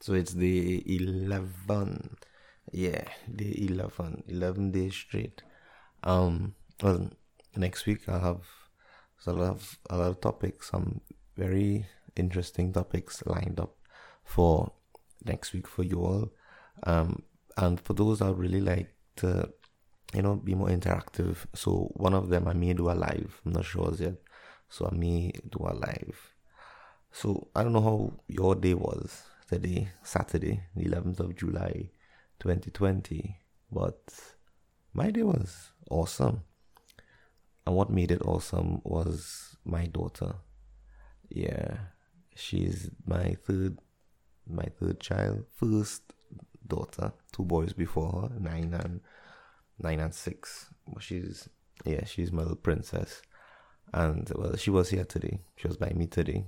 So it's the 11. Yeah, the 11. 11 days straight. Um, well, next week I'll have so I'll have a lot of topics, some very interesting topics lined up for next week for you all. Um, and for those that really like to, you know, be more interactive. So one of them I may do a live. I'm not sure as yet. So I may do a live. So I don't know how your day was today, Saturday, the 11th of July, 2020, but my day was awesome. And what made it awesome was my daughter. Yeah, she's my third, my third child, first daughter, two boys before her, nine and nine and six. But she's yeah, she's my little princess. And well, she was here today. She was by me today.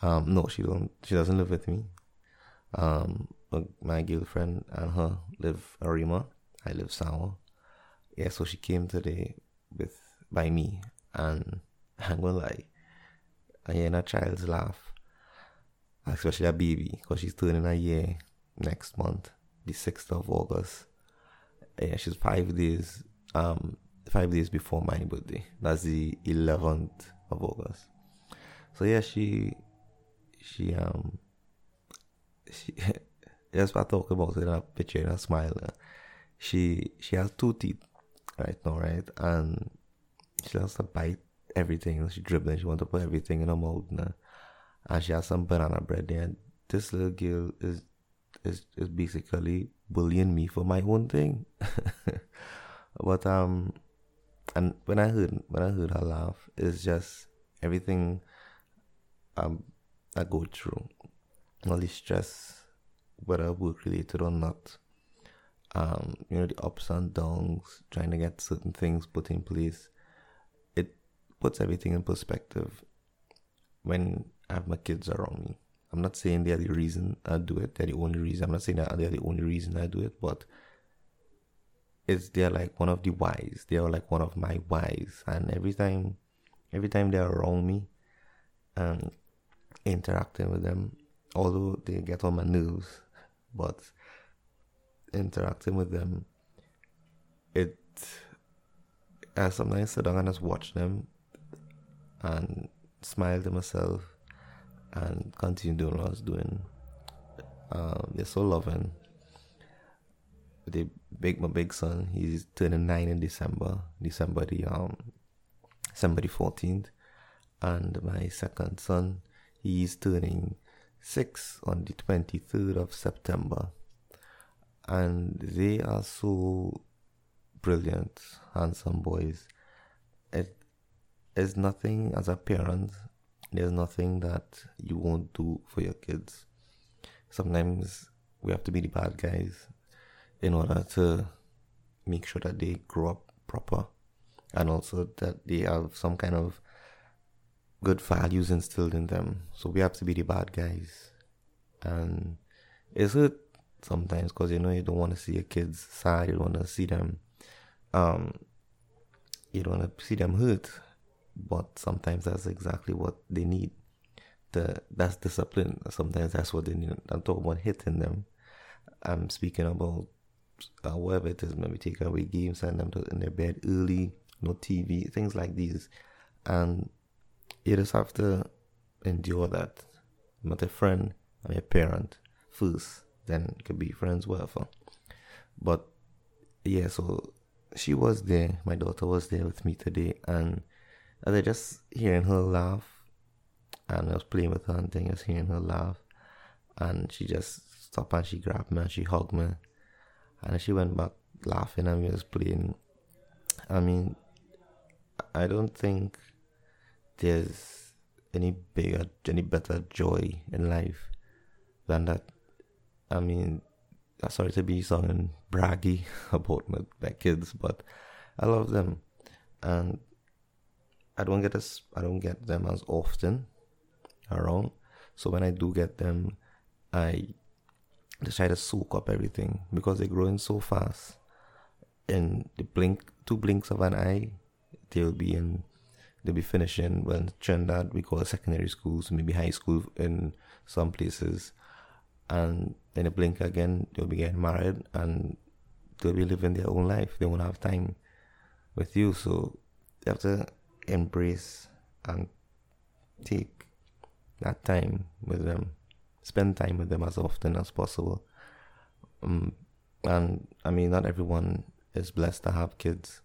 Um, no, she don't. She doesn't live with me. Um, my girlfriend and her live Arima. I live Sawa. Yeah, so she came today with by me, and I'm gonna lie, I hear a child's laugh, especially a baby, because she's turning a year next month, the sixth of August. Yeah, she's five days. Um, five days before my birthday. That's the eleventh of August. So yeah, she she um she just by talking about it in a picture and a smile. Uh, she she has two teeth right now, right? And she has to bite everything. She dribbling, she wants to put everything in her mouth now. And she has some banana bread there. This little girl is is is basically bullying me for my own thing. but um and when I heard when I heard her laugh, it's just everything um I go through. All the stress, whether work related or not. Um, you know, the ups and downs, trying to get certain things put in place. It puts everything in perspective when I have my kids around me. I'm not saying they're the reason I do it, they're the only reason. I'm not saying that they're the only reason I do it, but it's they're like one of the whys. They are like one of my whys. And every time every time they're around me, um interacting with them, although they get on my nerves, but interacting with them, it I sometimes sit down and just watch them and smile to myself and continue doing what I was doing. Um, they're so loving. They big my big son, he's turning nine in December. December the um December the fourteenth. And my second son, He's turning six on the 23rd of September. And they are so brilliant, handsome boys. It is nothing as a parent, there's nothing that you won't do for your kids. Sometimes we have to be the bad guys in order to make sure that they grow up proper and also that they have some kind of good values instilled in them. So we have to be the bad guys. And it's hurt sometimes because you know you don't want to see your kids sad, you don't want to see them, um, you don't want to see them hurt. But sometimes that's exactly what they need. The that's discipline. Sometimes that's what they need. I'm talking about hitting them. I'm speaking about uh, whatever it is. Maybe take away games, send them to, in their bed early, no TV, things like these, and you just have to endure that. I'm not a friend, I'm a parent first, then could be friends, whatever. But yeah, so she was there, my daughter was there with me today, and as I just hearing her laugh, and I was playing with her and thing, I hearing her laugh, and she just stopped and she grabbed me and she hugged me, and she went back laughing and we was playing. I mean, I don't think there's any bigger, any better joy in life than that. I mean, I'm sorry to be sounding braggy about my, my kids, but I love them, and I don't get as I don't get them as often around. So when I do get them, I just try to soak up everything because they're growing so fast. In the blink, two blinks of an eye, they'll be in they'll be finishing well in Trinidad we call it secondary schools, maybe high school in some places. and then they blink again, they'll be getting married and they'll be living their own life. They won't have time with you. So you have to embrace and take that time with them. Spend time with them as often as possible. Um, and I mean, not everyone is blessed to have kids.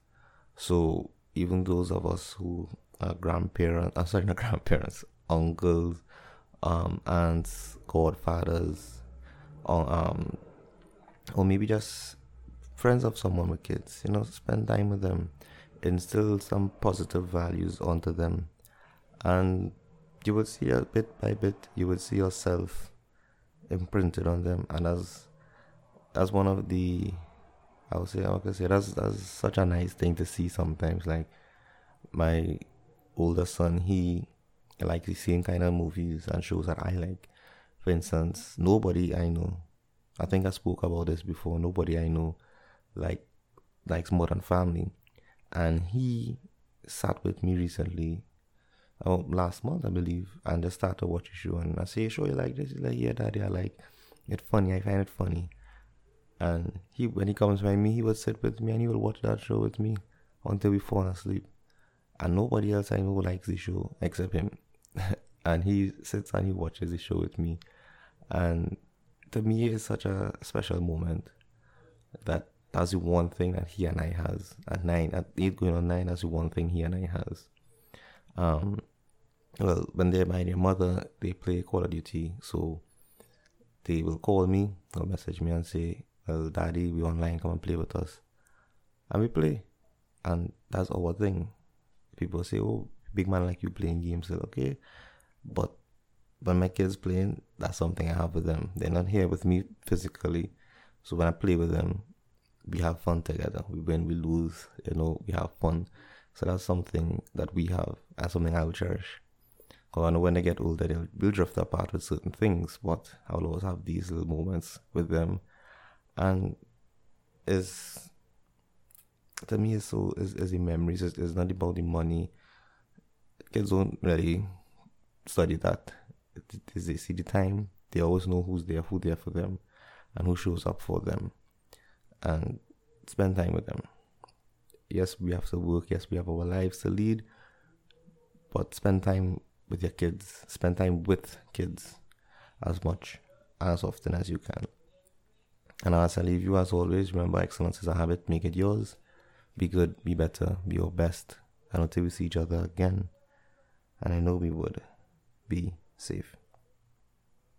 So even those of us who are grandparents, I'm sorry, not grandparents, uncles, um, aunts, godfathers, or um, or maybe just friends of someone with kids. You know, spend time with them, instill some positive values onto them, and you will see a bit by bit, you will see yourself imprinted on them, and as as one of the I would say I would say that's that's such a nice thing to see sometimes. Like my older son, he likes the same kind of movies and shows that I like. For instance, nobody I know, I think I spoke about this before. Nobody I know like likes Modern Family, and he sat with me recently, oh, last month I believe, and just started watching show. And I say, "Show you like this?" He's like, "Yeah, daddy, I like it. Funny. I find it funny." And he, when he comes by me, he will sit with me and he will watch that show with me until we fall asleep. And nobody else I know likes the show except him. and he sits and he watches the show with me. And to me, it's such a special moment that that's the one thing that he and I has at nine, at eight going on nine. That's the one thing he and I has. Um, well, when they're by their mother, they play Call of Duty, so they will call me or message me and say, "Well, Daddy, we online. Come and play with us," and we play, and that's our thing. People say, "Oh, big man like you playing games." So, okay, but when my kids playing, that's something I have with them. They're not here with me physically, so when I play with them, we have fun together. We win, we lose, you know, we have fun. So that's something that we have and something I will cherish. Because I know when they get older, they'll will drift apart with certain things, but I will always have these little moments with them. And it's to me, it's so is is the memories. It's, it's not about the money. Kids don't really study that. They see the time. They always know who's there, who there for them, and who shows up for them and spend time with them. Yes, we have to work. Yes, we have our lives to lead, but spend time with your kids. Spend time with kids as much as often as you can. And as I leave you, as always, remember excellence is a habit. Make it yours. Be good, be better, be your best. And until we see each other again, and I know we would, be safe.